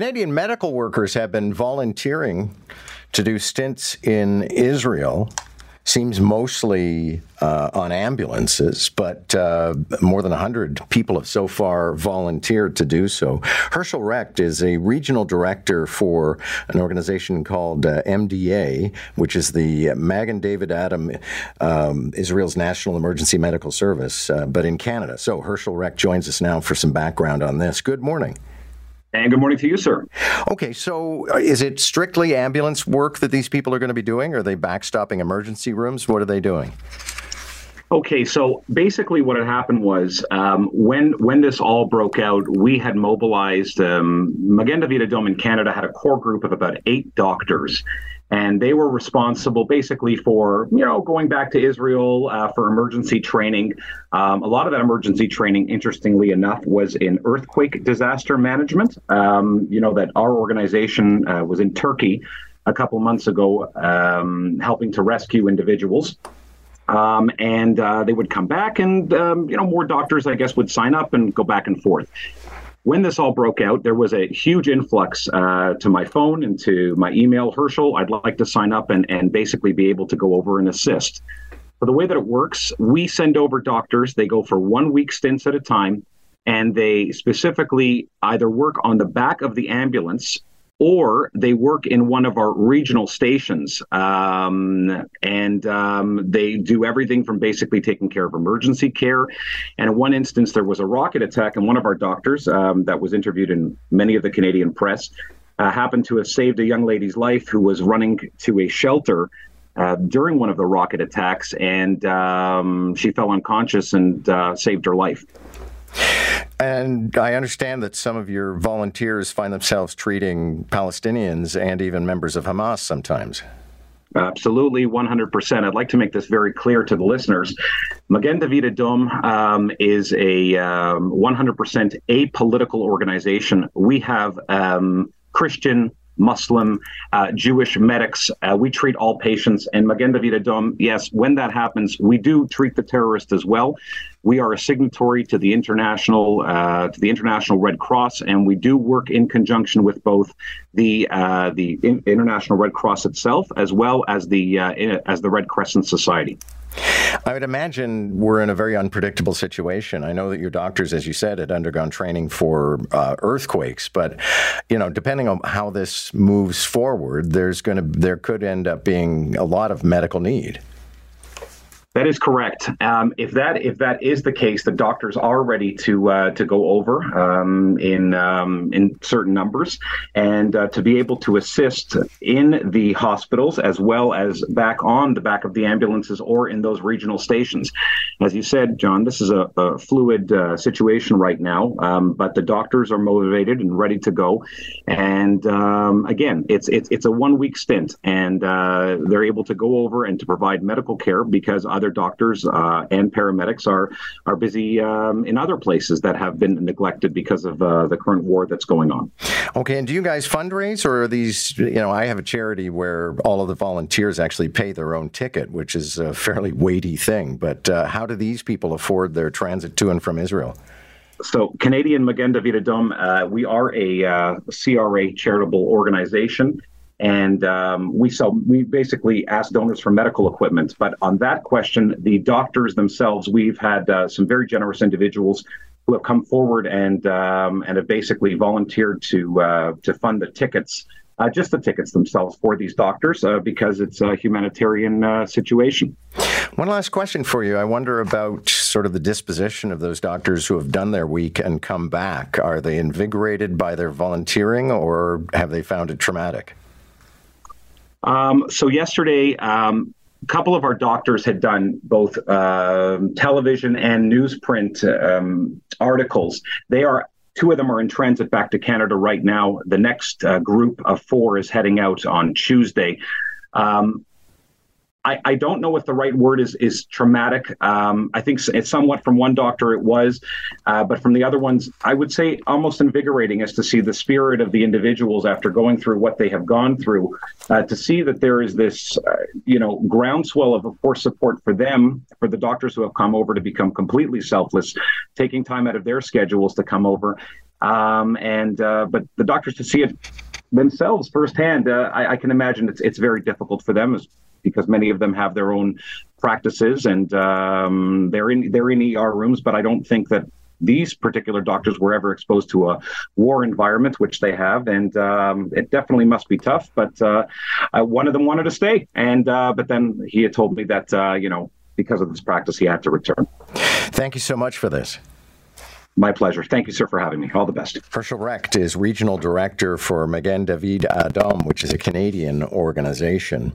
Canadian medical workers have been volunteering to do stints in Israel seems mostly uh, on ambulances, but uh, more than 100 people have so far volunteered to do so. Hershel Recht is a regional director for an organization called uh, MDA, which is the Magen David Adom, um, Israel's National Emergency Medical Service, uh, but in Canada. So Hershel Recht joins us now for some background on this. Good morning. And good morning to you, sir. Okay, so uh, is it strictly ambulance work that these people are going to be doing? Are they backstopping emergency rooms? What are they doing? Okay, so basically, what had happened was um, when when this all broke out, we had mobilized um, Magen David Adom in Canada had a core group of about eight doctors, and they were responsible basically for you know going back to Israel uh, for emergency training. Um, a lot of that emergency training, interestingly enough, was in earthquake disaster management. Um, you know that our organization uh, was in Turkey a couple months ago, um, helping to rescue individuals. Um, and uh, they would come back, and um, you know more doctors, I guess, would sign up and go back and forth when this all broke out, there was a huge influx uh, to my phone and to my email. Hershel, I'd like to sign up and, and basically be able to go over and assist. So the way that it works, we send over doctors. They go for one week stints at a time, and they specifically either work on the back of the ambulance or they work in one of our regional stations. Um, and um, they do everything from basically taking care of emergency care. And in one instance, there was a rocket attack, and one of our doctors um, that was interviewed in many of the Canadian press uh, happened to have saved a young lady's life who was running to a shelter. Uh, during one of the rocket attacks, and um, she fell unconscious and uh, saved her life. And I understand that some of your volunteers find themselves treating Palestinians and even members of Hamas sometimes. Absolutely, 100%. I'd like to make this very clear to the listeners. Magen David Adom um, is a um, 100% apolitical organization. We have um, Christian, Muslim, uh, Jewish medics. Uh, we treat all patients. And Magen Adom, yes, when that happens, we do treat the terrorist as well. We are a signatory to the international uh, to the International Red Cross, and we do work in conjunction with both the uh, the in- International Red Cross itself as well as the uh, as the Red Crescent Society. I would imagine we're in a very unpredictable situation. I know that your doctors, as you said, had undergone training for uh, earthquakes, but you know, depending on how this moves forward, there's going to there could end up being a lot of medical need. That is correct. Um, if that if that is the case, the doctors are ready to uh, to go over um, in um, in certain numbers and uh, to be able to assist in the hospitals as well as back on the back of the ambulances or in those regional stations. As you said, John, this is a, a fluid uh, situation right now, um, but the doctors are motivated and ready to go. And um, again, it's it's it's a one week stint, and uh, they're able to go over and to provide medical care because other doctors uh, and paramedics are are busy um, in other places that have been neglected because of uh, the current war that's going on. Okay, and do you guys fundraise, or are these? You know, I have a charity where all of the volunteers actually pay their own ticket, which is a fairly weighty thing. But uh, how do these people afford their transit to and from Israel? So, Canadian Magen David Adom, uh, we are a uh, CRA charitable organization and um, we sell we basically ask donors for medical equipment but on that question the doctors themselves we've had uh, some very generous individuals who have come forward and um, and have basically volunteered to uh, to fund the tickets uh, just the tickets themselves for these doctors uh, because it's a humanitarian uh, situation. One last question for you. I wonder about sort of the disposition of those doctors who have done their week and come back. Are they invigorated by their volunteering or have they found it traumatic? Um, so yesterday, um, a couple of our doctors had done both uh, television and newsprint um, articles. They are two of them are in transit back to Canada right now. The next uh, group of four is heading out on Tuesday. Um, I, I don't know if the right word is is traumatic. Um, I think it's somewhat from one doctor it was, uh, but from the other ones, I would say almost invigorating is to see the spirit of the individuals after going through what they have gone through, uh, to see that there is this, uh, you know, groundswell of, of course, support for them, for the doctors who have come over to become completely selfless, taking time out of their schedules to come over, Um, and uh, but the doctors to see it themselves firsthand, uh, I, I, can imagine it's it's very difficult for them because many of them have their own practices and um, they're in they're in ER rooms. But I don't think that these particular doctors were ever exposed to a war environment, which they have, and um, it definitely must be tough. But uh, one of them wanted to stay, and uh, but then he had told me that uh, you know because of this practice he had to return. Thank you so much for this. My pleasure. Thank you, sir, for having me. All the best. Hershel Recht is regional director for Magen David Adom, which is a Canadian organization.